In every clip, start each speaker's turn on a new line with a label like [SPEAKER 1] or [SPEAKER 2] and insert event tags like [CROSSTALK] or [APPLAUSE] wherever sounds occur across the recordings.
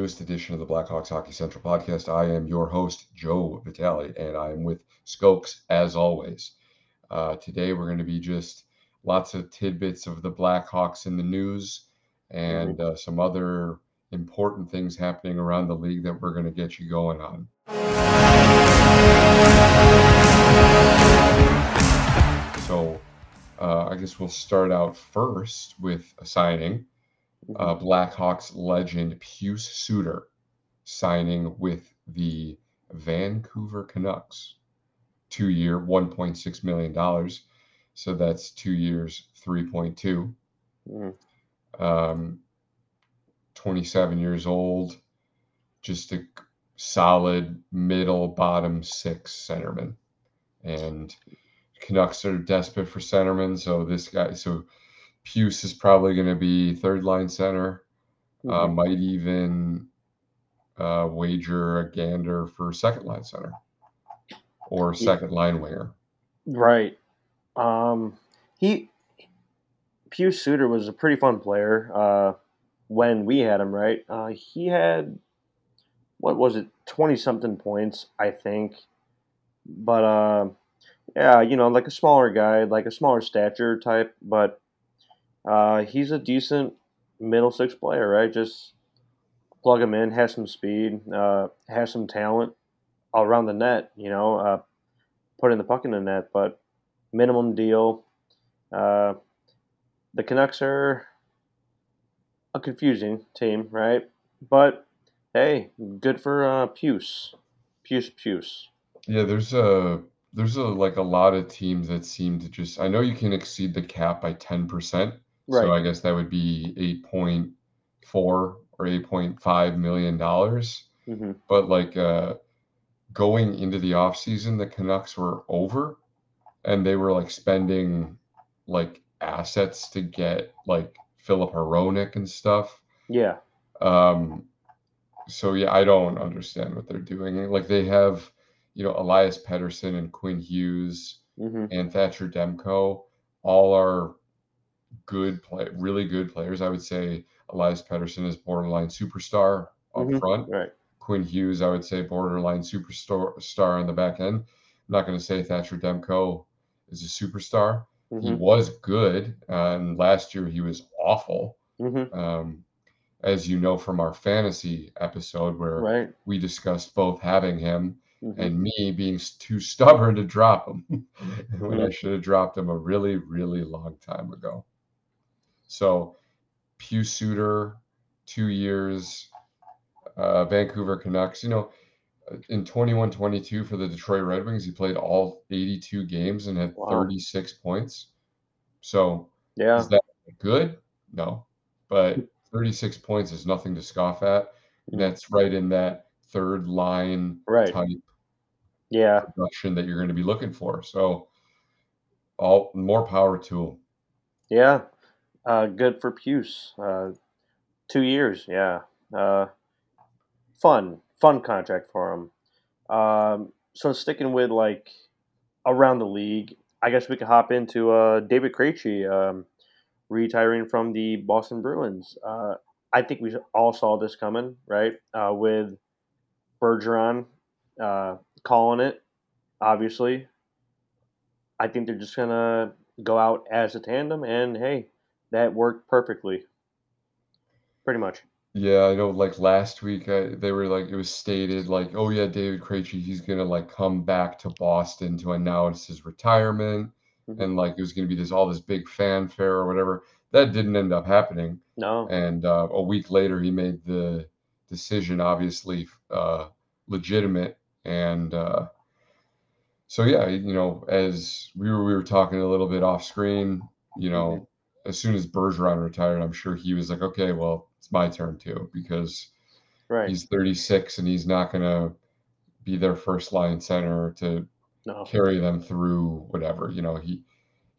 [SPEAKER 1] newest edition of the Blackhawks Hockey Central podcast. I am your host, Joe Vitali, and I am with Skoks as always. Uh, today we're going to be just lots of tidbits of the Blackhawks in the news and uh, some other important things happening around the league that we're going to get you going on. So uh, I guess we'll start out first with a signing uh, Blackhawks legend Pius Suter signing with the Vancouver Canucks. Two year, $1.6 million. So that's two years, 3.2.
[SPEAKER 2] Mm.
[SPEAKER 1] Um, 27 years old, just a solid middle bottom six centerman. And Canucks are desperate for centermen. So this guy, so Pius is probably going to be third line center. Uh,
[SPEAKER 2] Mhm.
[SPEAKER 1] might even uh, wager a gander for second line center or second line winger.
[SPEAKER 2] Right. Um, he Pius Suter was a pretty fun player uh, when we had him. Right. Uh, he had what was it, twenty something points, I think. But uh, yeah, you know, like a smaller guy, like a smaller stature type, but uh, he's a decent middle six player, right? Just plug him in, has some speed, uh, has some talent around the net. You know, uh, putting the puck in the net, but minimum deal. Uh, the Canucks are a confusing team, right? But hey, good for uh, Puce, Puce, Puce.
[SPEAKER 1] Yeah, there's a there's a like a lot of teams that seem to just I know you can exceed the cap by 10%. So
[SPEAKER 2] Right.
[SPEAKER 1] I guess that would be 8.4 or 8.5 million dollars.
[SPEAKER 2] hmm
[SPEAKER 1] But like uh going into the offseason, the Canucks were over and they were like spending like assets to get like Filip Hronek and stuff.
[SPEAKER 2] Yeah.
[SPEAKER 1] Um, so yeah, I don't understand what they're doing. Like they have, you know, Elias Pettersson and Quinn Hughes
[SPEAKER 2] hmm
[SPEAKER 1] and Thatcher Demko all are good play, really good players. I would say Elias Pettersson is borderline superstar up
[SPEAKER 2] hmm
[SPEAKER 1] front.
[SPEAKER 2] Right.
[SPEAKER 1] Quinn Hughes, I would say borderline superstar star on the back end. I'm not going to say Thatcher Demko is a superstar. He
[SPEAKER 2] hmm
[SPEAKER 1] was good, uh, and last year he was awful.
[SPEAKER 2] hmm
[SPEAKER 1] Um, as you know from our fantasy episode where
[SPEAKER 2] Right.
[SPEAKER 1] we discussed both having him
[SPEAKER 2] hmm
[SPEAKER 1] and me being too stubborn to drop him [LAUGHS] when I
[SPEAKER 2] Mhm.
[SPEAKER 1] should have dropped him a really, really long time ago. So, Pew Suter, two years, uh, Vancouver Canucks. You know, in 21 22 for the Detroit Red Wings, he played all 82 games and had
[SPEAKER 2] Wow.
[SPEAKER 1] 36 points. So,
[SPEAKER 2] Yeah.
[SPEAKER 1] is that good? No. But 36 points is nothing to scoff at. And
[SPEAKER 2] Mhm.
[SPEAKER 1] that's right in that third line
[SPEAKER 2] Right.
[SPEAKER 1] type
[SPEAKER 2] Yeah.
[SPEAKER 1] production that you're going to be looking for. So, all more power to him.
[SPEAKER 2] Yeah. Uh, good for Puce. Uh, two years. Yeah. Uh, fun. Fun contract for him. Um, so sticking with like around the league, I guess we could hop into uh, David Krejci um, retiring from the Boston Bruins. Uh, I think we all saw this coming, right? Uh, with Bergeron uh, calling it, obviously. I think they're just gonna go out as a tandem, and hey, that worked perfectly. Pretty much.
[SPEAKER 1] Yeah, I know. Like last week, I, they were like, it was stated like, oh yeah, David Krejci, he's gonna like come back to Boston to announce his retirement,
[SPEAKER 2] Mhm.
[SPEAKER 1] and like it was gonna be this all this big fanfare or whatever. That didn't end up happening.
[SPEAKER 2] No.
[SPEAKER 1] And uh, a week later, he made the decision, obviously uh, legitimate, and uh, so yeah, you know, as we were we were talking a little bit off screen, you know, as soon as Bergeron retired, I'm sure he was like, okay, well, it's my turn too, because
[SPEAKER 2] Right.
[SPEAKER 1] he's 36 and he's not gonna be their first line center to
[SPEAKER 2] No.
[SPEAKER 1] carry them through whatever. You know, he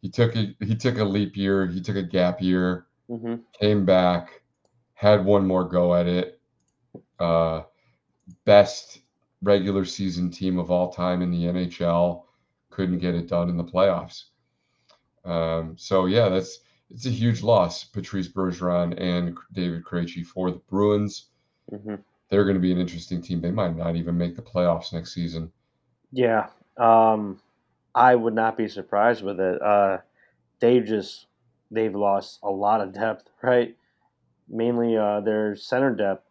[SPEAKER 1] he took a he took a leap year, he took a gap year,
[SPEAKER 2] hmm
[SPEAKER 1] came back, had one more go at it. Uh, best regular season team of all time in the NHL couldn't get it done in the playoffs. Um, so yeah, that's it's a huge loss, Patrice Bergeron and David Krejci for the Bruins.
[SPEAKER 2] hmm
[SPEAKER 1] They're going to be an interesting team. They might not even make the playoffs next season.
[SPEAKER 2] Yeah. Um, I would not be surprised with it. Uh, they just they've lost a lot of depth, [LAUGHS] right? Mainly uh, their center depth.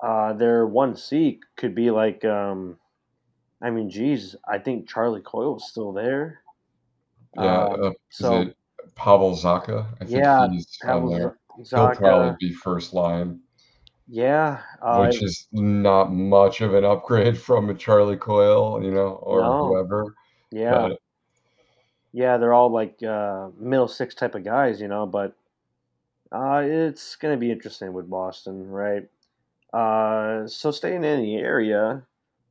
[SPEAKER 2] Uh, their one C could be like, um, I mean, geez, I think Charlie Coyle's still there.
[SPEAKER 1] Yeah,
[SPEAKER 2] Um,
[SPEAKER 1] uh,
[SPEAKER 2] so
[SPEAKER 1] it Pavel Zacha. I think
[SPEAKER 2] yeah,
[SPEAKER 1] he's
[SPEAKER 2] that
[SPEAKER 1] on there. He'll probably be first line,
[SPEAKER 2] Yeah. Uh,
[SPEAKER 1] which is not much of an upgrade [LAUGHS] from a Charlie Coyle, you know, or
[SPEAKER 2] no.
[SPEAKER 1] whoever.
[SPEAKER 2] Yeah.
[SPEAKER 1] But
[SPEAKER 2] Yeah, they're all like uh, middle six type of guys, you know. But uh, it's gonna be interesting with Boston, right? Uh, so staying in the area,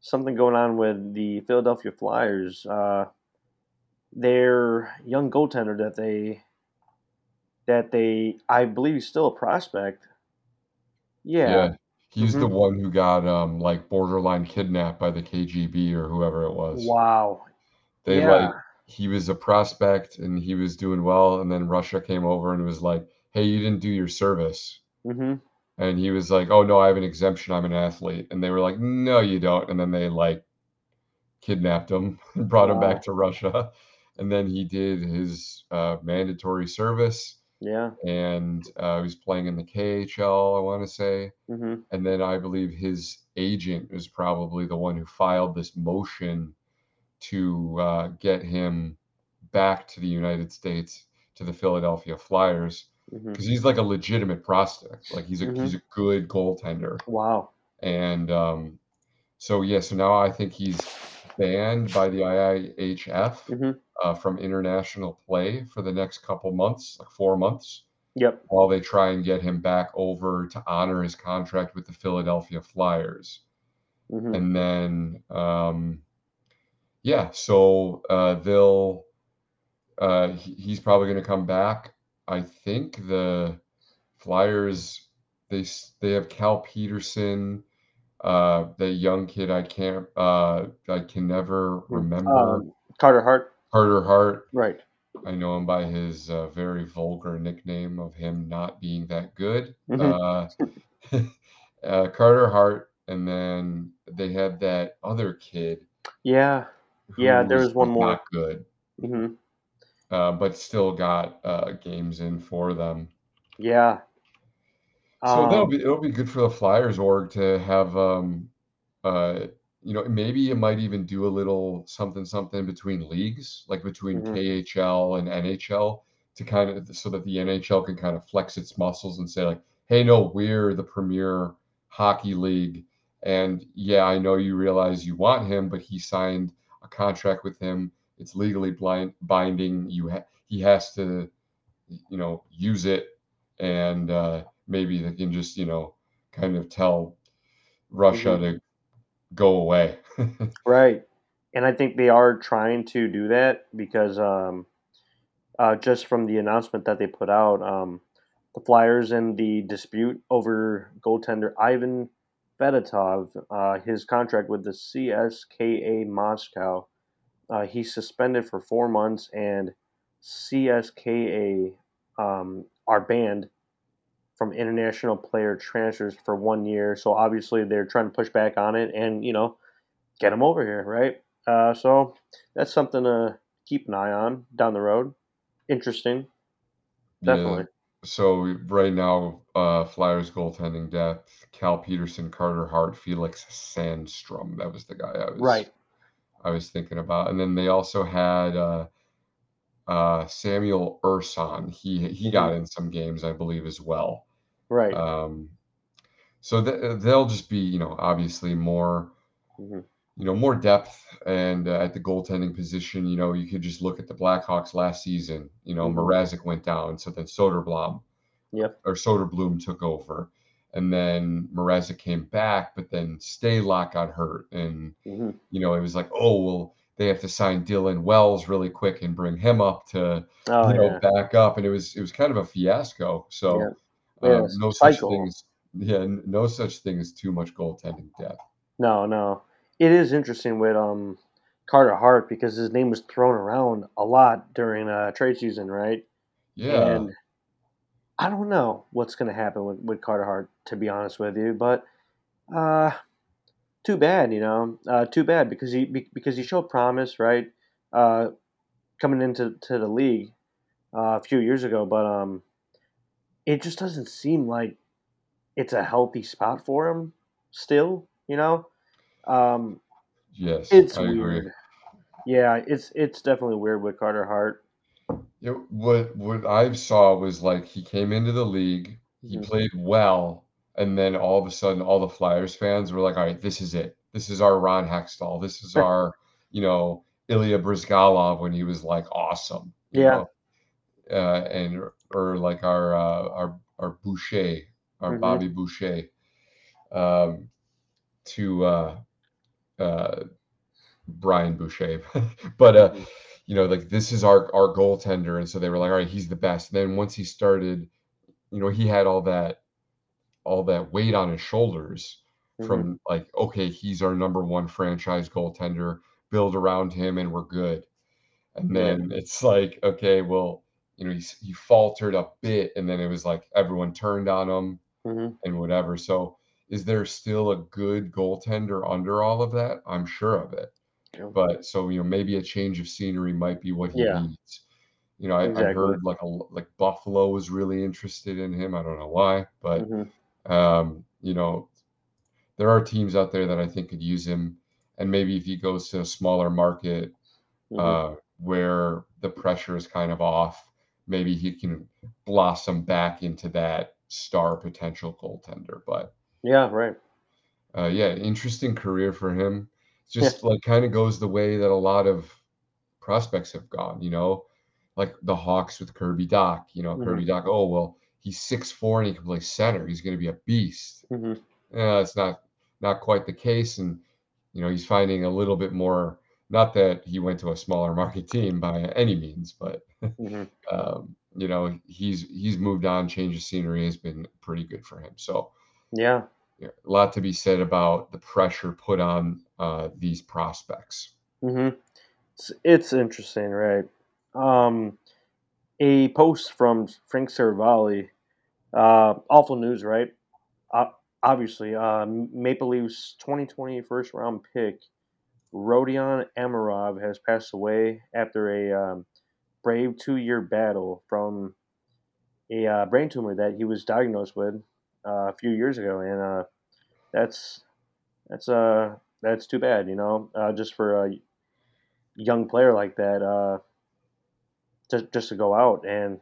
[SPEAKER 2] something going on with the Philadelphia Flyers. Uh, their young goaltender that they that they I believe he's still a prospect. Yeah.
[SPEAKER 1] yeah, he's
[SPEAKER 2] hmm
[SPEAKER 1] the one who got um like borderline kidnapped by the KGB or whoever it was.
[SPEAKER 2] Wow.
[SPEAKER 1] They
[SPEAKER 2] Yeah.
[SPEAKER 1] like he was a prospect and he was doing well, and then Russia came over and was like, "Hey, you didn't do your service."
[SPEAKER 2] hmm
[SPEAKER 1] And he was like, "Oh no, I have an exemption. I'm an athlete." And they were like, "No, you don't." And then they like kidnapped him [LAUGHS] and brought him back to Russia. And then he did his uh, mandatory service
[SPEAKER 2] Yeah.
[SPEAKER 1] and uh, he was playing in the KHL, I want to say.
[SPEAKER 2] Mm-hmm.
[SPEAKER 1] And then I believe his agent was probably the one who filed this motion to uh, get him back to the United States to the Philadelphia Flyers because he's like a legitimate prospect. Like he's a he's
[SPEAKER 2] hmm
[SPEAKER 1] a good goaltender.
[SPEAKER 2] Wow.
[SPEAKER 1] And um, so yeah, so now I think he's banned by the IIHF
[SPEAKER 2] hmm
[SPEAKER 1] uh, from international play for the next couple months, like four months,
[SPEAKER 2] Yep.
[SPEAKER 1] while they try and get him back over to honor his contract with the Philadelphia Flyers.
[SPEAKER 2] hmm
[SPEAKER 1] And then, um, yeah, so uh, they'll uh, he, he's probably going to come back. I think the Flyers they they have Cal Petersen, uh, the young kid I can't uh, I can never remember
[SPEAKER 2] Um, Carter Hart.
[SPEAKER 1] Carter Hart.
[SPEAKER 2] Right.
[SPEAKER 1] I know him by his uh, very vulgar nickname of him not being that good.
[SPEAKER 2] hmm
[SPEAKER 1] Uh, [LAUGHS] uh, Carter Hart, and then they had that other kid
[SPEAKER 2] Yeah. Yeah. There
[SPEAKER 1] was
[SPEAKER 2] was one more.
[SPEAKER 1] not good,
[SPEAKER 2] hmm
[SPEAKER 1] uh, but still got uh, games in for them.
[SPEAKER 2] Yeah.
[SPEAKER 1] So that'll
[SPEAKER 2] Um.
[SPEAKER 1] be it'll be good for the Flyers org to have um uh you know maybe it might even do a little something something between leagues like between
[SPEAKER 2] hmm
[SPEAKER 1] KHL and NHL to kind of so that the NHL can kind of flex its muscles and say like hey no we're the premier hockey league. And yeah I know you realize you want him but he signed a contract with him. It's legally blind binding. You ha- he has to you know use it. And uh maybe they can just you know kind of tell Russia
[SPEAKER 2] hmm
[SPEAKER 1] to go away. [LAUGHS]
[SPEAKER 2] Right. And I think they are trying to do that because um, uh, just from the announcement that they put out, um, the Flyers and the dispute over goaltender Ivan Fedotov, uh, his contract with the CSKA Moscow, uh, he's suspended for four months, and CSKA um, are banned from international player transfers for one year. So obviously they're trying to push back on it and, you know, get them over here, right? Uh, so that's something to keep an eye on down the road. Interesting,
[SPEAKER 1] yeah.
[SPEAKER 2] definitely.
[SPEAKER 1] So right now, uh, Flyers goaltending depth: Cal Petersen, Carter Hart, Felix Sandstrom. That was the guy I was
[SPEAKER 2] Right,
[SPEAKER 1] I was thinking about. And then they also had uh, uh, Samuel Ersson. He he got in some games, I believe, as well.
[SPEAKER 2] right.
[SPEAKER 1] Um, so th- they'll just be, you know, obviously more
[SPEAKER 2] hmm
[SPEAKER 1] you know, more depth and uh, at the goaltending position, you know, you could just look at the Blackhawks last season. You know,
[SPEAKER 2] hmm
[SPEAKER 1] Mrazek went down, so then Soderblom
[SPEAKER 2] Yep.
[SPEAKER 1] or Soderblom took over, and then Mrazek came back, but then Stalock got hurt, and
[SPEAKER 2] hmm
[SPEAKER 1] you know, it was like, oh well, they have to sign Dylan Wells really quick and bring him up to,
[SPEAKER 2] Oh
[SPEAKER 1] you know,
[SPEAKER 2] yeah,
[SPEAKER 1] back up, and it was it was kind of a fiasco. So,
[SPEAKER 2] yeah.
[SPEAKER 1] um, no such things, yeah, no such thing as too much goaltending depth.
[SPEAKER 2] No, no. It is interesting with um Carter Hart because his name was thrown around a lot during uh, trade season, right?
[SPEAKER 1] Yeah,
[SPEAKER 2] And I don't know what's gonna happen with with Carter Hart, to be honest with you, but, uh, too bad, you know? Uh, too bad because he because he showed promise, right? Uh, coming into to the league, uh, a few years ago, but, um, it just doesn't seem like it's a healthy spot for him still, you know? Um,
[SPEAKER 1] Yes,
[SPEAKER 2] it's
[SPEAKER 1] I agree.
[SPEAKER 2] weird. Yeah, it's it's definitely weird with Carter Hart.
[SPEAKER 1] Yeah, what what I saw was, like, he came into the league, he
[SPEAKER 2] Mhm.
[SPEAKER 1] played well, and then all of a sudden, all the Flyers fans were like, "Alright, this is it. This is our Ron Hextall. This is our, you know, Ilya Bryzgalov when he was, like, awesome,"
[SPEAKER 2] Yeah.
[SPEAKER 1] Uh, and or like our, uh, our our Boucher, our
[SPEAKER 2] Mhm.
[SPEAKER 1] Bobby Boucher, um, to, uh, uh, Brian Boucher. [LAUGHS] But, uh,
[SPEAKER 2] Mhm.
[SPEAKER 1] you know, like, this is our our goaltender, and so they were like, "Alright, he's the best." And Then once he started you know, he had all that all that weight on his shoulders
[SPEAKER 2] Mhm.
[SPEAKER 1] from, like, "Okay, he's our number 1 franchise goaltender, build around him and we're good." And then it's like, okay, well, you know, he's he faltered a bit, and then it was like everyone turned on him
[SPEAKER 2] Mhm.
[SPEAKER 1] and whatever. So, is there still a good goaltender under all of that? I'm sure of it.
[SPEAKER 2] Yep.
[SPEAKER 1] But so, you know, maybe a change of scenery might be what he
[SPEAKER 2] Yeah.
[SPEAKER 1] needs. You know, I I heard like a like Buffalo was really interested in him. I don't know why, but,
[SPEAKER 2] Mhm.
[SPEAKER 1] Um, you know, there are teams out there that I think could use him, and maybe if he goes to a smaller market,
[SPEAKER 2] Mhm.
[SPEAKER 1] uh, where the pressure is kind of off, maybe he can blossom back into that star potential goaltender. But
[SPEAKER 2] Yeah, right.
[SPEAKER 1] uh, yeah, interesting career for him.
[SPEAKER 2] Yeah.
[SPEAKER 1] Just like kind of goes the way that a lot of prospects have gone, you know, like the Hawks with Kirby Dach. You know,
[SPEAKER 2] Mhm.
[SPEAKER 1] Kirby Dach. Oh well, he's six four and he can play center. He's going to be a beast.
[SPEAKER 2] Mhm.
[SPEAKER 1] Yeah, it's not not quite the case, and you know he's finding a little bit more. Not that he went to a smaller [LAUGHS] market team by any means, but
[SPEAKER 2] Mhm. [LAUGHS]
[SPEAKER 1] um, you know he's he's moved on. Change of scenery has been pretty good for him. So
[SPEAKER 2] Yeah.
[SPEAKER 1] yeah, a lot to be said about the pressure put on uh, these prospects.
[SPEAKER 2] Mhm. It's it's interesting, right? Um, a post from Frank Seravalli, uh, awful news, right? Uh, obviously, uh, Maple Leafs 2020 first round pick Rodion Amirov has passed away after a um, brave two year battle from a uh, brain tumor that he was diagnosed with uh, a few years ago, and uh, that's that's uh that's too bad, you know, uh, just for a young player like that, uh, just just to go out and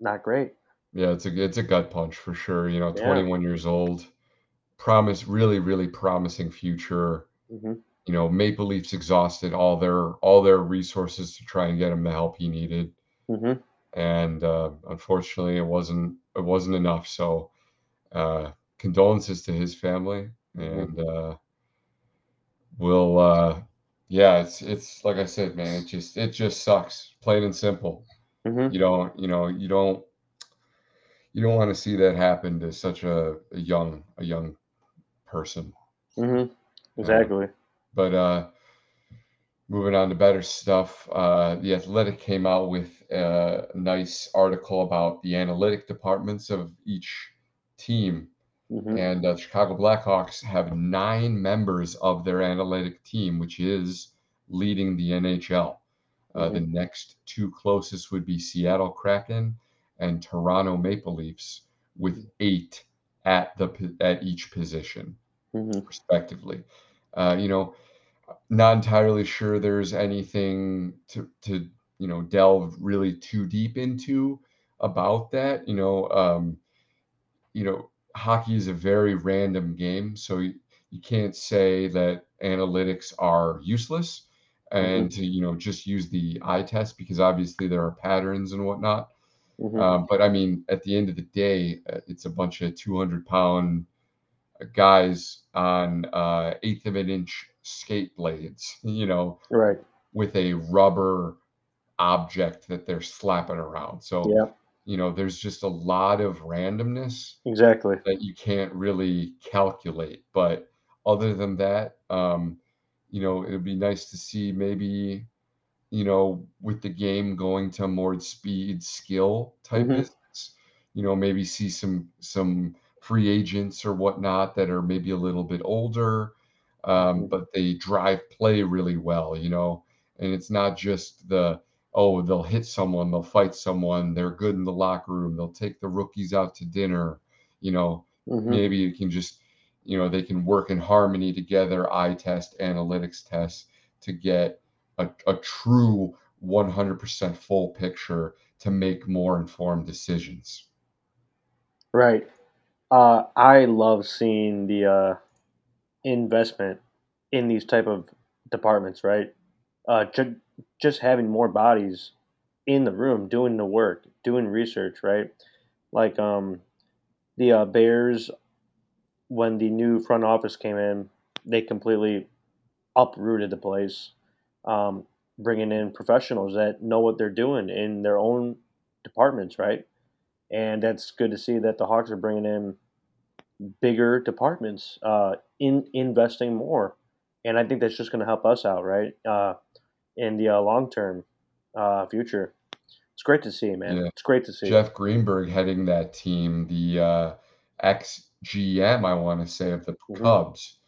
[SPEAKER 2] not great.
[SPEAKER 1] Yeah, it's a it's a gut punch for sure. You know,
[SPEAKER 2] Yeah.
[SPEAKER 1] 21 years old, promise really really promising future
[SPEAKER 2] hmm
[SPEAKER 1] you know, Maple Leafs exhausted all their all their resources to try and get him the help he needed,
[SPEAKER 2] hmm
[SPEAKER 1] and uh, unfortunately, it wasn't it wasn't enough. So, uh, condolences to his family,
[SPEAKER 2] hmm
[SPEAKER 1] and uh, we'll, uh, yeah, it's it's like I said, man, it just it just sucks, plain and simple.
[SPEAKER 2] hmm
[SPEAKER 1] You don't you know you don't you don't want to see that happen to such a, a young a young person.
[SPEAKER 2] hmm
[SPEAKER 1] Uh,
[SPEAKER 2] Exactly.
[SPEAKER 1] but uh, Moving on to better stuff, uh, The Athletic came out with a nice article about the analytic departments of each team,
[SPEAKER 2] hmm
[SPEAKER 1] and uh, Chicago Blackhawks have nine members of their analytic team, which is leading the NHL. Uh, the
[SPEAKER 2] hmm
[SPEAKER 1] next two closest would be Seattle Kraken and Toronto Maple Leafs, with eight at the at each position,
[SPEAKER 2] hmm
[SPEAKER 1] respectively. Uh, you know, not entirely sure there's anything to to, you know, delve really too deep into about that, you know, um, you know, hockey is a very random game, so you, you can't say that analytics are useless and to, you know, just use the eye test because obviously there are patterns and whatnot.
[SPEAKER 2] Hmm
[SPEAKER 1] Um, but I mean, at the end of the day, uh, it's a bunch of 200 pound guys on uh, eighth of an inch skate blades, [LAUGHS] you know,
[SPEAKER 2] Right.
[SPEAKER 1] with a rubber object that they're slapping around. So,
[SPEAKER 2] Yeah.
[SPEAKER 1] you know, there's just a lot of randomness
[SPEAKER 2] Exactly.
[SPEAKER 1] that you can't really calculate. But other than that, um, you know, it'd be nice to see maybe, you know, with the game going to more speed skill type
[SPEAKER 2] hmm
[SPEAKER 1] business. you know, maybe see some some free agents or whatnot that are maybe a little bit older, um,
[SPEAKER 2] Mhm.
[SPEAKER 1] but they drive play really well, you know? And it's not just the, oh, they'll hit someone, they'll fight someone, they're good in the locker room, they'll take the rookies out to dinner, you know?
[SPEAKER 2] Mhm.
[SPEAKER 1] Maybe you can just, you know, they can work in harmony together, eye test, analytics test to get a, a true 100% full picture to make more informed decisions.
[SPEAKER 2] Right. Uh, I love seeing the uh, investment in these type of departments, right? Uh, ju- just having more bodies in the room doing the work, doing research, right? Like um, the uh, Bears, when the new front office came in, they completely uprooted the place, um, bringing in professionals that know what they're doing in their own departments, right? And that's good to see that the Hawks are bringing in bigger departments, uh, in investing more, and I think that's just going to help us out, right? Uh, in the uh, long term uh, future. It's great to see, man.
[SPEAKER 1] Yeah.
[SPEAKER 2] It's great to see.
[SPEAKER 1] Jeff Greenberg heading that team, the uh, ex GM, I want to say, of the
[SPEAKER 2] hmm
[SPEAKER 1] Cubs.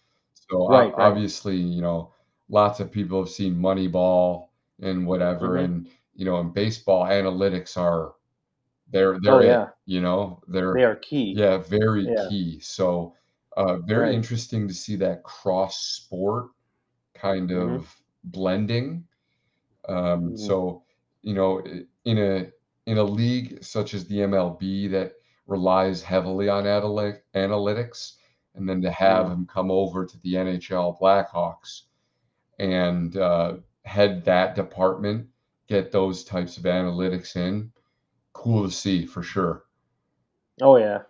[SPEAKER 1] So
[SPEAKER 2] Right, right.
[SPEAKER 1] obviously, you know, lots of people have seen Moneyball and whatever,
[SPEAKER 2] hmm
[SPEAKER 1] and you know, in baseball, analytics are they're
[SPEAKER 2] Oh
[SPEAKER 1] they're it.
[SPEAKER 2] yeah,
[SPEAKER 1] You know, they're
[SPEAKER 2] they are key.
[SPEAKER 1] yeah, very
[SPEAKER 2] Yeah,
[SPEAKER 1] key. So uh, very
[SPEAKER 2] right.
[SPEAKER 1] interesting to see that cross sport kind of blending um,
[SPEAKER 2] hmm
[SPEAKER 1] so, you know, in a in a league such as the MLB that relies heavily on analytic, analytics, and then to have him come over to the NHL Blackhawks and uh, head that department, get those types of analytics in, cool to see for sure.
[SPEAKER 2] Oh yeah.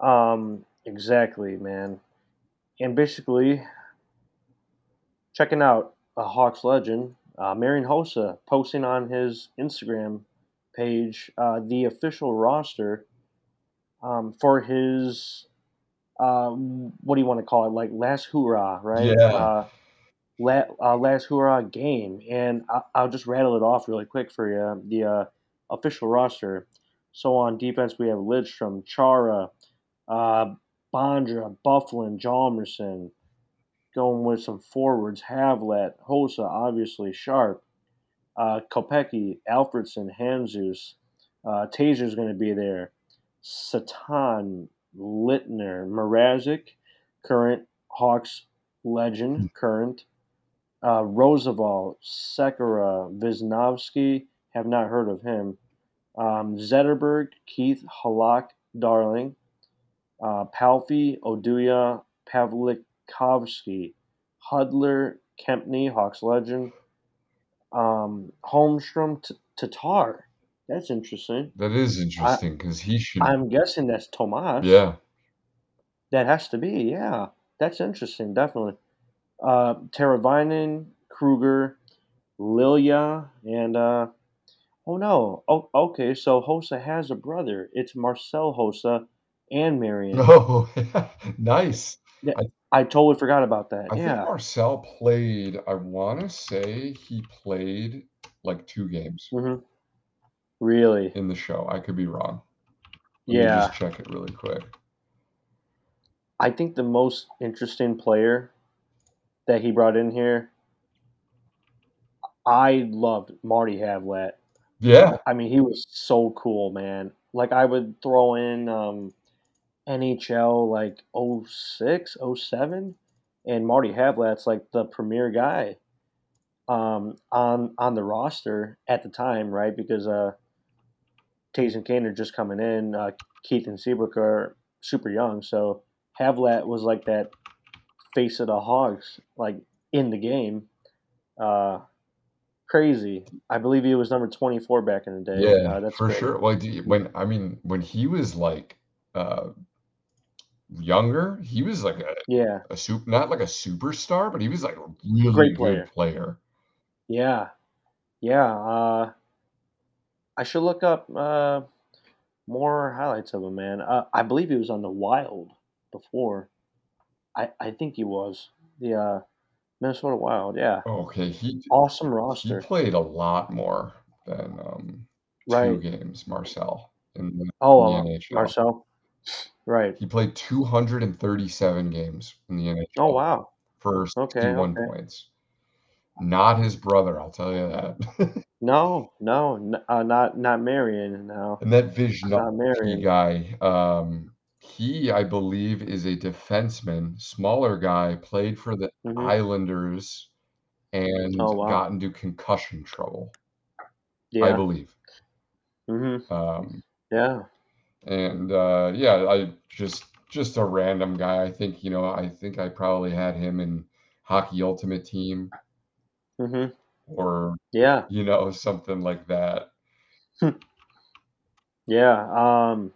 [SPEAKER 2] Um, exactly, man. And basically, checking out a Hawks legend, uh, Marian Hossa, posting on his Instagram page uh, the official roster um, for his uh, what do you want to call it? Like last hoorah, right?
[SPEAKER 1] Yeah.
[SPEAKER 2] La- uh, last hurrah game, and I- I'll just rattle it off really quick for you. The uh, official roster. So on defense, we have Lidstrom, Chara, uh, Bondra, Byfuglien, Hjalmarsson. Going with some forwards, Havlat, Hossa, obviously Sharp, uh, Kopecky, Alfredsson, Handzus. Uh, Taser's going to be there. Satan, Littner, Mrazek, current Hawks legend, current. Uh, Roosevelt, Sekera, Visnovsky, have not heard of him. Um, Zetterberg, Keith, Halak, Darling, uh, Palffy, Oduya, Pavlikovsky, Hudler, Kempny, Hawks legend, um, Holmstrom, T- Tatar. That's interesting.
[SPEAKER 1] That is interesting because he should,
[SPEAKER 2] I'm guessing that's Tomas.
[SPEAKER 1] yeah.
[SPEAKER 2] That has to be, yeah. That's interesting, definitely. Uh, Teravainen, Kruger, Lilja, and uh, oh no, oh okay. So Hossa has a brother. It's Marcel Hossa and Marian. [LAUGHS]
[SPEAKER 1] Oh, [LAUGHS] nice.
[SPEAKER 2] Yeah,
[SPEAKER 1] I
[SPEAKER 2] I totally forgot about that.
[SPEAKER 1] I think
[SPEAKER 2] Yeah.
[SPEAKER 1] Marcel played, I want to say he played like two games
[SPEAKER 2] hmm Really?
[SPEAKER 1] in the show. I could be wrong. Let me just
[SPEAKER 2] Yeah.
[SPEAKER 1] check it really quick.
[SPEAKER 2] I think the most interesting player that he brought in here, I loved Marty Havlat.
[SPEAKER 1] Yeah.
[SPEAKER 2] I mean, he was so cool, man. Like I would throw in um, NHL like 06, 07, and Marty Havlat's like the premier guy um, on on the roster at the time, right? Because uh, Toews and Kane are just coming in. Uh, Keith and Seabrook are super young, so Havlat was like that face of the Hogs, like in the game. Uh, crazy. I believe he was number twenty four back in the day.
[SPEAKER 1] Yeah,
[SPEAKER 2] Uh, that's
[SPEAKER 1] for
[SPEAKER 2] great.
[SPEAKER 1] sure. Well, when I mean when he was like uh younger, he was like a
[SPEAKER 2] Yeah,
[SPEAKER 1] a soup not like a superstar, but he was like a really
[SPEAKER 2] great
[SPEAKER 1] good
[SPEAKER 2] player.
[SPEAKER 1] player.
[SPEAKER 2] Yeah, yeah. Uh, I should look up uh, more highlights of him, man. Uh, I believe he was on the Wild before. I I think he was the uh, Minnesota Wild. Yeah,
[SPEAKER 1] Okay, he
[SPEAKER 2] awesome
[SPEAKER 1] he
[SPEAKER 2] roster.
[SPEAKER 1] played a lot more than um two
[SPEAKER 2] Right.
[SPEAKER 1] games, Marcel. in the,
[SPEAKER 2] Oh,
[SPEAKER 1] in the NHL.
[SPEAKER 2] Marcel. Right.
[SPEAKER 1] He played 237 games in the NHL
[SPEAKER 2] Oh wow.
[SPEAKER 1] for
[SPEAKER 2] Okay,
[SPEAKER 1] 61
[SPEAKER 2] okay.
[SPEAKER 1] points. Not his brother, I'll tell you that. [LAUGHS]
[SPEAKER 2] No, no, uh, not not Marian. No,
[SPEAKER 1] and that
[SPEAKER 2] Marian.
[SPEAKER 1] guy, um, he, I believe, is a defenseman, smaller guy, played for the
[SPEAKER 2] hmm
[SPEAKER 1] Islanders and
[SPEAKER 2] Oh wow.
[SPEAKER 1] got into concussion trouble, I
[SPEAKER 2] Yeah.
[SPEAKER 1] believe.
[SPEAKER 2] hmm
[SPEAKER 1] Um,
[SPEAKER 2] Yeah.
[SPEAKER 1] and uh, yeah, I just just a random guy. I think you know, I think I probably had him in Hockey Ultimate Team
[SPEAKER 2] hmm
[SPEAKER 1] or
[SPEAKER 2] Yeah.
[SPEAKER 1] you know something like that. [LAUGHS]
[SPEAKER 2] Yeah. Um,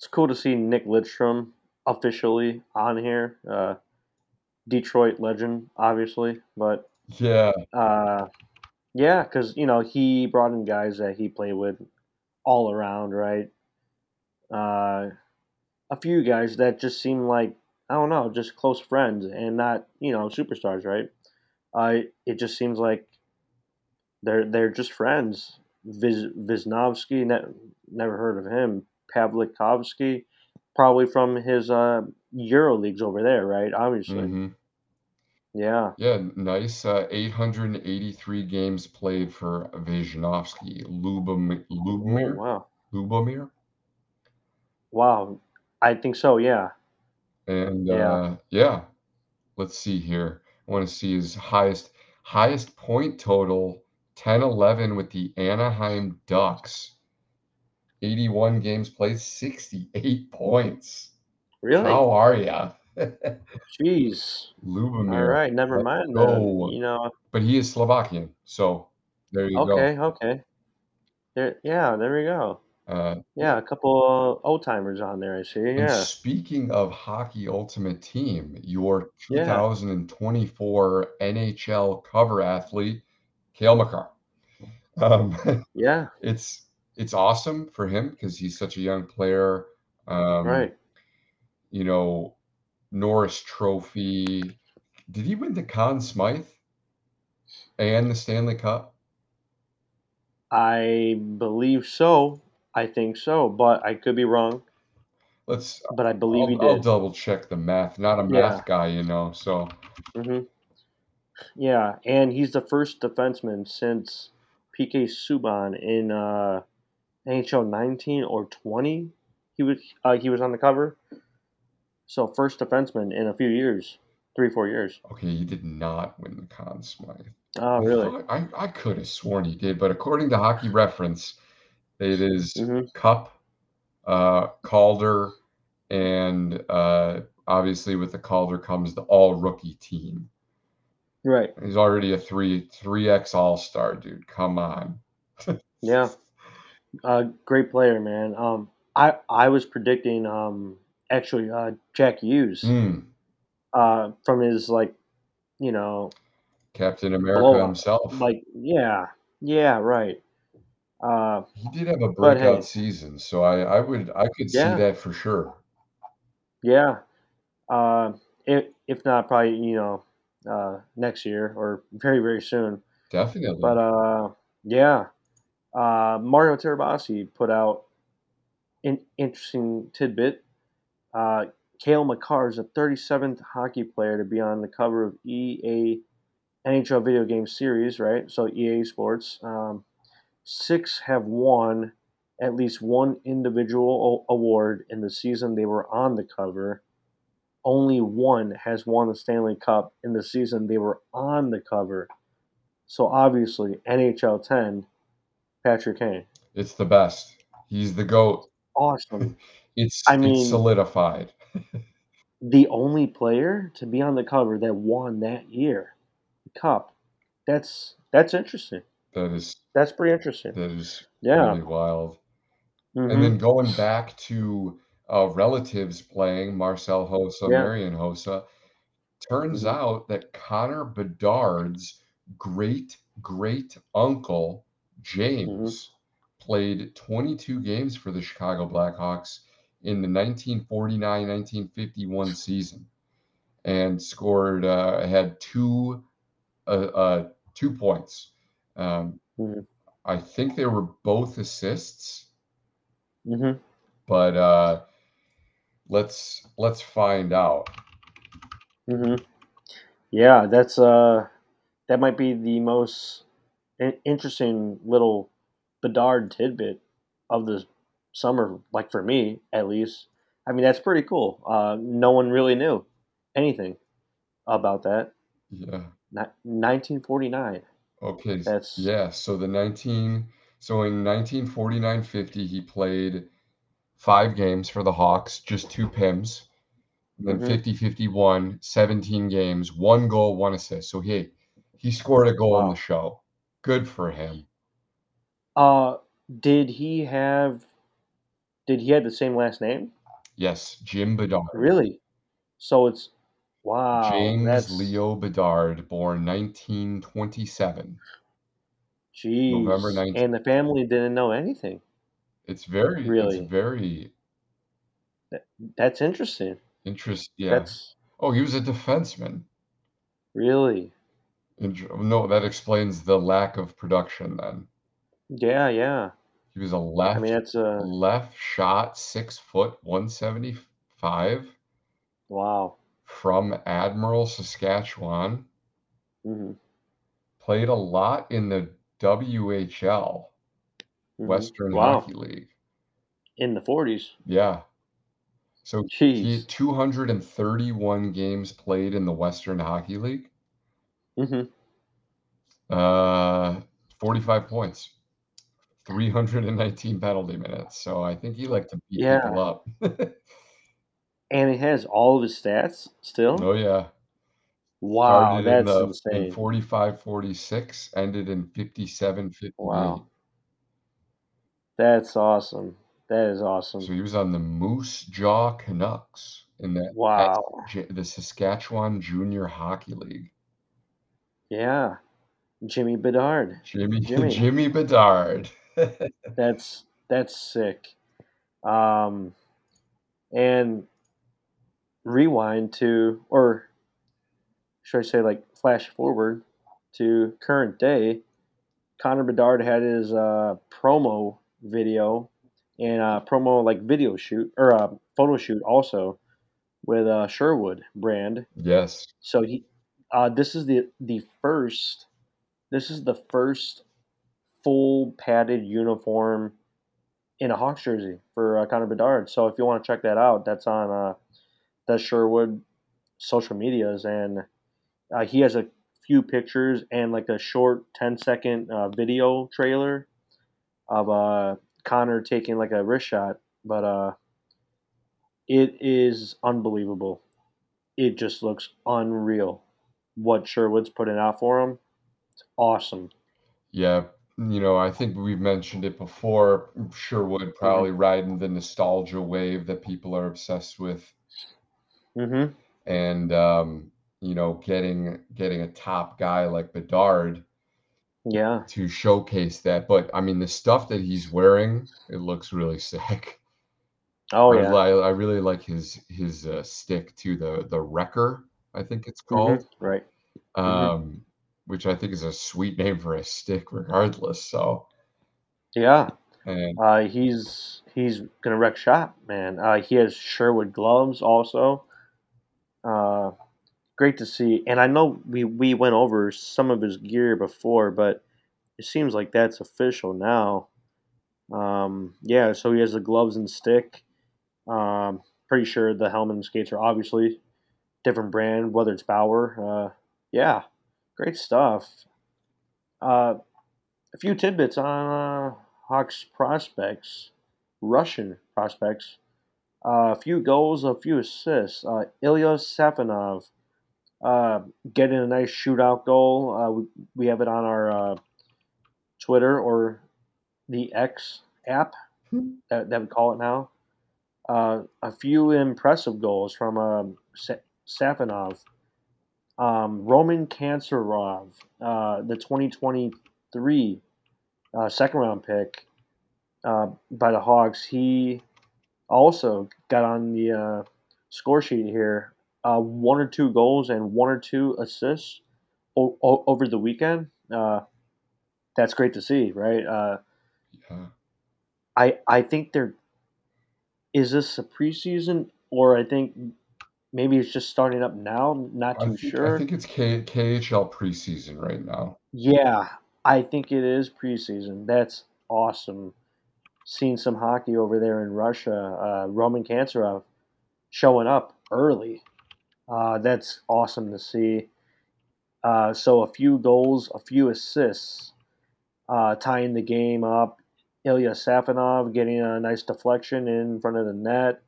[SPEAKER 2] it's cool to see Nick Lidstrom officially on here. Uh, Detroit legend, obviously, but
[SPEAKER 1] Yeah,
[SPEAKER 2] uh, yeah, because you know he brought in guys that he played with all around, right? Uh, a few guys that just seem like I don't know, just close friends and not you know superstars, right? Uh, it just seems like they're they're just friends. Viz, Visnovsky, ne- never heard of him. Pavlikovsky, probably from his uh, Euro leagues over there, right? Obviously,
[SPEAKER 1] hmm
[SPEAKER 2] yeah.
[SPEAKER 1] Yeah, nice. Uh, 883 games played for Visnovsky. Lubomir,
[SPEAKER 2] Oh
[SPEAKER 1] Lubomir,
[SPEAKER 2] wow,
[SPEAKER 1] Lubomir,
[SPEAKER 2] wow. I think so. Yeah,
[SPEAKER 1] and
[SPEAKER 2] yeah.
[SPEAKER 1] uh, yeah. Let's see here. I want to see his highest highest point total 10-11 with the Anaheim Ducks. 81 games played, 68 points.
[SPEAKER 2] Really?
[SPEAKER 1] How are you? [LAUGHS]
[SPEAKER 2] Jeez. All
[SPEAKER 1] Lubomir.
[SPEAKER 2] right. Never mind
[SPEAKER 1] No.
[SPEAKER 2] You know.
[SPEAKER 1] But he is Slovakian, so there you go.
[SPEAKER 2] Okay. Okay. There. Yeah. There we go.
[SPEAKER 1] Uh,
[SPEAKER 2] Yeah. A couple old timers on there. I see. Yeah.
[SPEAKER 1] speaking of Hockey Ultimate Team, your
[SPEAKER 2] Yeah.
[SPEAKER 1] 2024 NHL cover athlete, Cale Makar. Um, [LAUGHS]
[SPEAKER 2] Yeah.
[SPEAKER 1] it's it's awesome for him because he's such a young player. Um,
[SPEAKER 2] Right.
[SPEAKER 1] you know, Norris Trophy. Did he win the Conn Smythe and the Stanley Cup?
[SPEAKER 2] I believe so. I think so, but I could be wrong.
[SPEAKER 1] Let's.
[SPEAKER 2] But I believe he
[SPEAKER 1] I'll, I'll
[SPEAKER 2] did.
[SPEAKER 1] double check the math. Not a
[SPEAKER 2] Yeah.
[SPEAKER 1] math guy, you know. So
[SPEAKER 2] hmm Yeah, and he's the first defenseman since PK Subban in uh, NHL 19 or 20. He was uh, he was on the cover. So first defenseman in a few years, three four years.
[SPEAKER 1] okay, he did not win the Conn Smythe.
[SPEAKER 2] Oh, really?
[SPEAKER 1] I, I could have sworn he did, but according to Hockey Reference, it is
[SPEAKER 2] hmm
[SPEAKER 1] Cup, uh, Calder, and uh, obviously with the Calder comes the all rookie team.
[SPEAKER 2] Right.
[SPEAKER 1] He's already a three three X All Star, dude. Come on. [LAUGHS]
[SPEAKER 2] Yeah. Uh, great player, man. Um, I I was predicting um actually uh Jack Hughes
[SPEAKER 1] Mm,
[SPEAKER 2] uh from his like you know
[SPEAKER 1] Captain America himself.
[SPEAKER 2] like yeah. Yeah right. Uh
[SPEAKER 1] He did have a breakout
[SPEAKER 2] hey.
[SPEAKER 1] season, so I I would I could see that for sure.
[SPEAKER 2] yeah. Uh if if not probably you know uh next year or very very soon.
[SPEAKER 1] Definitely.
[SPEAKER 2] but uh yeah uh Mario Tirabassi put out an interesting tidbit uh Cale Makar is the 37th hockey player to be on the cover of EA NHL video game series, right? So EA Sports. Um, six have won at least one individual award in the season they were on the cover. Only one has won the Stanley Cup in the season they were on the cover. So obviously, NHL 10, Patrick Kane.
[SPEAKER 1] It's the best. He's the GOAT.
[SPEAKER 2] Awesome. [LAUGHS]
[SPEAKER 1] It's
[SPEAKER 2] I
[SPEAKER 1] it's
[SPEAKER 2] mean,
[SPEAKER 1] solidified. [LAUGHS]
[SPEAKER 2] the only player to be on the cover that won that year, the Cup. That's that's interesting.
[SPEAKER 1] That is
[SPEAKER 2] That's pretty interesting.
[SPEAKER 1] that is
[SPEAKER 2] Yeah.
[SPEAKER 1] really wild. And
[SPEAKER 2] hmm
[SPEAKER 1] then going back to uh, relatives playing Marcel Hossa,
[SPEAKER 2] Yeah.
[SPEAKER 1] Marian Hossa, turns
[SPEAKER 2] hmm
[SPEAKER 1] out that Connor Bedard's great great uncle James played 22 games for the Chicago Blackhawks in the 1949-1951 season and scored uh, had two uh, uh, two points. Um,
[SPEAKER 2] hmm
[SPEAKER 1] I think they were both assists.
[SPEAKER 2] Mm-hmm.
[SPEAKER 1] but uh, let's let's find out.
[SPEAKER 2] Mm-hmm. Yeah, that's uh, that might be the most interesting little Bedard tidbit of the summer, like for me at least. I mean, that's pretty cool. Uh, no one really knew anything about that.
[SPEAKER 1] Yeah.
[SPEAKER 2] Ni- 1949.
[SPEAKER 1] Okay.
[SPEAKER 2] That's
[SPEAKER 1] Yeah. So the 19 so in 1949-50 he played five games for the Hawks, just two PIMs. Then
[SPEAKER 2] hmm
[SPEAKER 1] 50-51, 17 games, one goal, one assist. So he he scored a goal in the show. Good for him.
[SPEAKER 2] Uh, did he have? Did he have the same last name?
[SPEAKER 1] Yes, Jim Bedard.
[SPEAKER 2] Really? So it's wow.
[SPEAKER 1] James
[SPEAKER 2] That's
[SPEAKER 1] Leo Bedard, born 1927, November
[SPEAKER 2] jeez.
[SPEAKER 1] 19th.
[SPEAKER 2] And the family didn't know anything.
[SPEAKER 1] It's very it's
[SPEAKER 2] Really.
[SPEAKER 1] very
[SPEAKER 2] That, that's interesting.
[SPEAKER 1] interest yeah.
[SPEAKER 2] That's
[SPEAKER 1] Oh, he was a defenseman.
[SPEAKER 2] really.
[SPEAKER 1] No, that explains the lack of production then.
[SPEAKER 2] Yeah, yeah.
[SPEAKER 1] He was a left.
[SPEAKER 2] I mean, it's uh
[SPEAKER 1] left shot, six foot, 175
[SPEAKER 2] wow.
[SPEAKER 1] from Admiral, Saskatchewan.
[SPEAKER 2] hmm
[SPEAKER 1] Played a lot in the WHL,
[SPEAKER 2] hmm
[SPEAKER 1] Western
[SPEAKER 2] Wow.
[SPEAKER 1] Hockey League.
[SPEAKER 2] In the 40s.
[SPEAKER 1] Yeah. So he
[SPEAKER 2] Jeez.
[SPEAKER 1] had 231 games played in the Western Hockey League.
[SPEAKER 2] Hmm
[SPEAKER 1] Uh, 45 points, 319 penalty minutes. So I think he liked to beat
[SPEAKER 2] Yeah.
[SPEAKER 1] people up. [LAUGHS]
[SPEAKER 2] And he has all of his stats still.
[SPEAKER 1] Oh yeah.
[SPEAKER 2] Wow,
[SPEAKER 1] Started in
[SPEAKER 2] that's
[SPEAKER 1] the in
[SPEAKER 2] insane.
[SPEAKER 1] 45 46, ended in 57 58.
[SPEAKER 2] Wow. That's awesome. That is awesome.
[SPEAKER 1] So he was on the Moose Jaw Canucks in that
[SPEAKER 2] Wow.
[SPEAKER 1] The Saskatchewan Junior Hockey League.
[SPEAKER 2] Yeah. Jimmy Bedard.
[SPEAKER 1] Jimmy [LAUGHS]
[SPEAKER 2] Jimmy.
[SPEAKER 1] Jimmy Bedard. [LAUGHS]
[SPEAKER 2] That's that's sick. Um and rewind to or should I say like flash forward to current day. Connor Bedard had his uh, promo video and uh, promo like video shoot or uh, photo shoot also with uh, Sherwood brand.
[SPEAKER 1] Yes.
[SPEAKER 2] So he, uh, this is the the first, this is the first full padded uniform in a Hawks jersey for uh, Connor Bedard. So if you want to check that out, that's on uh, the Sherwood social medias, and uh, he has a few pictures and like a short 10 second uh, video trailer of uh, Connor taking like a wrist shot. But uh, it is unbelievable. It just looks unreal. What Sherwood's putting out for him, it's awesome.
[SPEAKER 1] Yeah, you know, I think we've mentioned it before. Sherwood probably riding the nostalgia wave that people are obsessed with,
[SPEAKER 2] Mm-hmm.
[SPEAKER 1] and um, you know, getting getting a top guy like Bedard
[SPEAKER 2] Yeah.
[SPEAKER 1] to showcase that. But I mean, the stuff that he's wearing, it looks really [LAUGHS] sick.
[SPEAKER 2] Oh
[SPEAKER 1] I,
[SPEAKER 2] yeah.
[SPEAKER 1] li- I really like his his uh, stick to the the Wrecker, I think it's
[SPEAKER 2] Mm-hmm.
[SPEAKER 1] called,
[SPEAKER 2] Right. Mhm.
[SPEAKER 1] um, which I think is a sweet name for a stick, regardless. So,
[SPEAKER 2] Yeah.
[SPEAKER 1] and
[SPEAKER 2] Uh, he's he's gonna wreck shop, man. Uh, he has Sherwood gloves also. Uh, great to see. And I know we we went over some of his gear before, but it seems like that's official now. Um, yeah, so he has the gloves and stick. Um, pretty sure the helmet and skates are obviously different brand, whether it's Bauer. Uh, yeah, great stuff. Uh, a few tidbits on uh, Hawks prospects, Russian prospects. Uh, a few goals, a few assists. Uh, Ilya Safonov uh, getting a nice shootout goal. Uh, we, we have it on our uh, Twitter or the X app that, that we call it now. Uh, a few impressive goals from um, Safonov. Um, Roman Kantserov, uh, the 2023 uh, second round pick uh, by the Hawks, he also got on the uh, score sheet here. Uh, one or two goals and one or two assists o- o- over the weekend. Uh, that's great to see, right? Uh,
[SPEAKER 1] yeah,
[SPEAKER 2] I I think they're is this a preseason or I think maybe it's just starting up now? Not
[SPEAKER 1] I
[SPEAKER 2] too
[SPEAKER 1] sure. I think it's K KHL preseason right now.
[SPEAKER 2] Yeah, I think it is preseason. That's awesome. Seeing some hockey over there in Russia. Uh, Roman Kantserov showing up early. Uh, that's awesome to see. Uh, so a few goals, a few assists, uh, tying the game up. Ilya Safonov getting a nice deflection in front of the net.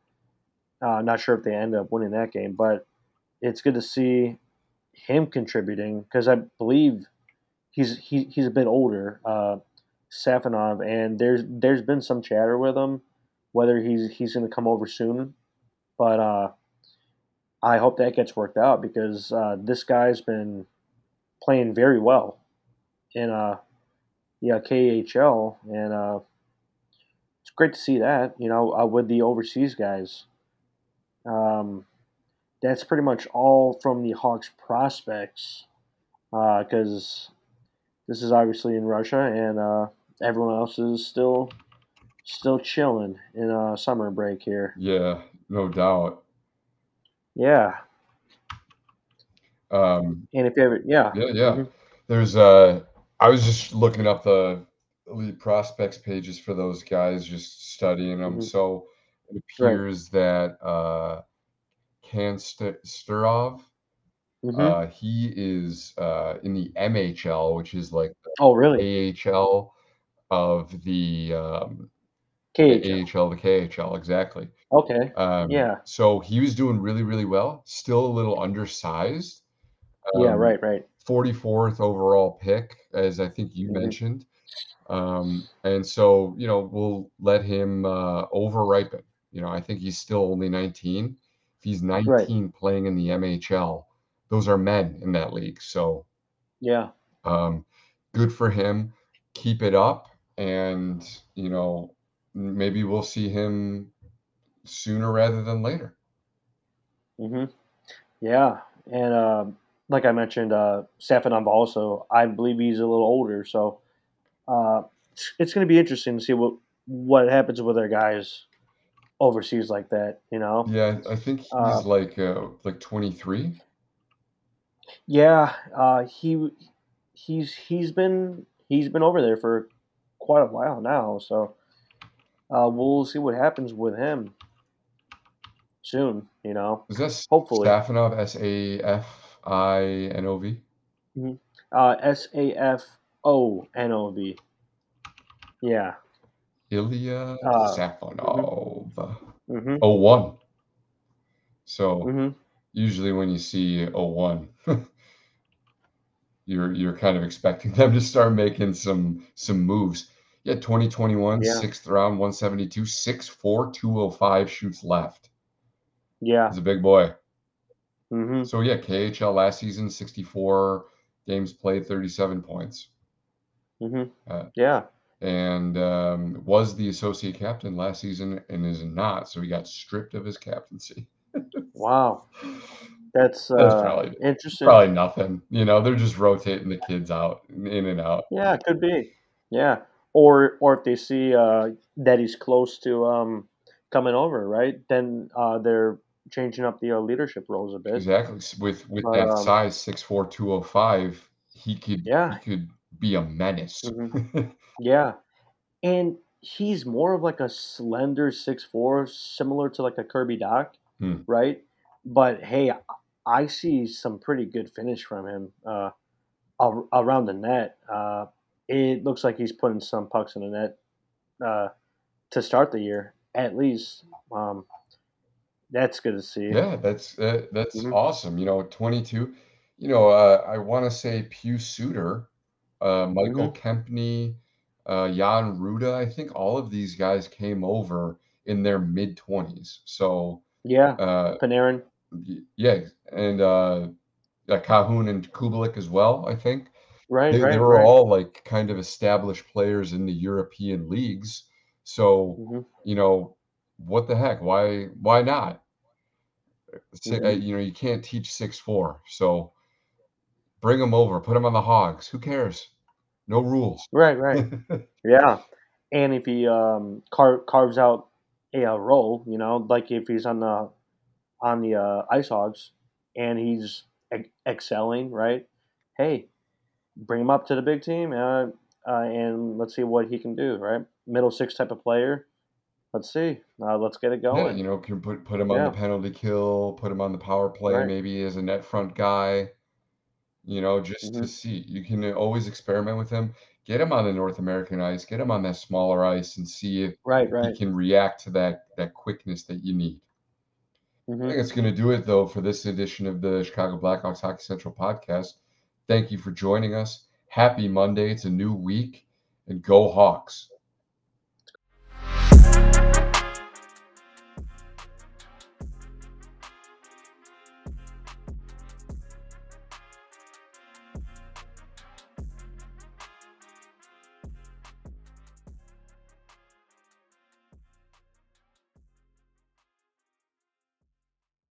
[SPEAKER 2] Uh, not sure if they end up winning that game, but it's good to see him contributing because I believe he's he, he's a bit older, uh, Safonov, and there's there's been some chatter with him whether he's he's going to come over soon, but uh, I hope that gets worked out because uh, this guy's been playing very well in uh yeah KHL and uh, it's great to see that you know uh, with the overseas guys. Um, that's pretty much all from the Hawks prospects because uh, this is obviously in Russia and uh, everyone else is still still chilling in a summer break here.
[SPEAKER 1] Yeah, no doubt.
[SPEAKER 2] Yeah.
[SPEAKER 1] Um,
[SPEAKER 2] and if you ever, yeah,
[SPEAKER 1] yeah, yeah. Mm-hmm. There's uh, I was just looking up the elite prospects pages for those guys, just studying them. Mm-hmm. So it appears that uh, Kantserov, mm-hmm. uh, he is uh, in the MHL, which is like
[SPEAKER 2] oh really
[SPEAKER 1] AHL of the um,
[SPEAKER 2] KHL.
[SPEAKER 1] The AHL, the KHL, exactly.
[SPEAKER 2] Okay.
[SPEAKER 1] Um,
[SPEAKER 2] yeah.
[SPEAKER 1] So he was doing really, really well. Still a little undersized.
[SPEAKER 2] Um, yeah. Right. Right.
[SPEAKER 1] 44th overall pick, as I think you mm-hmm. mentioned. Um, and so, you know, we'll let him uh, over ripen. You know, I think he's still only 19. If he's 19 right. playing in the MHL, those are men in that league. So,
[SPEAKER 2] yeah.
[SPEAKER 1] Um, good for him. Keep it up. And, you know, maybe we'll see him sooner rather than later.
[SPEAKER 2] Mm-hmm. Yeah. And, uh, like I mentioned, uh, also, I believe he's a little older. So, uh, it's going to be interesting to see what what happens with our guys overseas like that. You know.
[SPEAKER 1] Yeah, I think he's uh, like uh, like twenty three.
[SPEAKER 2] Yeah, uh, he he's he's been he's been over there for quite a while now. So uh, we'll see what happens with him soon. You know.
[SPEAKER 1] Is that hopefully Safonov? S A F I N O V.
[SPEAKER 2] Mm-hmm. Uh, S A F O N O V. Yeah.
[SPEAKER 1] Ilya uh, Safonov. Mm-hmm. 01. So mm-hmm. usually when you see 01, [LAUGHS] you're you're kind of expecting them to start making some some moves. Yeah, 2021, yeah. sixth round, 172, 6'4, 205 shoots left.
[SPEAKER 2] Yeah.
[SPEAKER 1] He's a big boy.
[SPEAKER 2] Mm-hmm.
[SPEAKER 1] So yeah, KHL last season, 64 games played, 37 points.
[SPEAKER 2] Mm-hmm. Uh, yeah.
[SPEAKER 1] And um, was the associate captain last season and is not. So he got stripped of his captaincy. [LAUGHS]
[SPEAKER 2] wow. That's, uh, That's probably interesting.
[SPEAKER 1] Probably nothing. You know, they're just rotating the kids out, in and out.
[SPEAKER 2] Yeah, it could be. Yeah. Or or if they see uh, that he's close to um, coming over, right? Then uh, they're changing up the uh, leadership roles a bit.
[SPEAKER 1] Exactly. With with that um, size, six four two oh five, he could yeah. he could be a menace.
[SPEAKER 2] Mm-hmm. [LAUGHS] yeah, and he's more of like a slender six four, similar to like a Kirby Dach,
[SPEAKER 1] hmm.
[SPEAKER 2] right? But hey, I see some pretty good finish from him uh, around the net. Uh, it looks like he's putting some pucks in the net uh, to start the year, at least. Um, that's good to see.
[SPEAKER 1] Yeah, that's uh, that's mm-hmm. awesome. You know, 22. You know, uh, I want to say Pius Suter, uh, Michael mm-hmm. Kempny, uh, Jan Rutta. I think all of these guys came over in their mid 20s. So
[SPEAKER 2] yeah, uh, Panarin.
[SPEAKER 1] Yeah, and uh, Kahun and Kubalik as well. I think.
[SPEAKER 2] Right,
[SPEAKER 1] they,
[SPEAKER 2] right,
[SPEAKER 1] they were
[SPEAKER 2] right.
[SPEAKER 1] all like kind of established players in the European leagues. So
[SPEAKER 2] mm-hmm.
[SPEAKER 1] you know, what the heck? Why why not? Mm-hmm. You know, you can't teach six four. So bring them over, put them on the Hogs. Who cares? No rules.
[SPEAKER 2] Right, right. [LAUGHS] yeah, and if he um, car- carves out a uh, role. You know, like if he's on the on the uh, Ice Hogs and he's ex- excelling, right? Hey, bring him up to the big team, uh, uh, and let's see what he can do, right? Middle six type of player. Let's see. Uh, let's get it
[SPEAKER 1] Yeah,
[SPEAKER 2] going.
[SPEAKER 1] you know, can put put him on the penalty kill, put him on the power play,
[SPEAKER 2] right.
[SPEAKER 1] maybe as a net front guy, you know, just to
[SPEAKER 2] hmm
[SPEAKER 1] see. You can always experiment with him. Get him on the North American ice, get him on that smaller ice and see if
[SPEAKER 2] Right,
[SPEAKER 1] if he can react to that that quickness that you need. I
[SPEAKER 2] hmm
[SPEAKER 1] think that's going to do it, though, for this edition of the Chicago Blackhawks Hockey Central podcast. Thank you for joining us. Happy Monday. It's a new week, and go Hawks.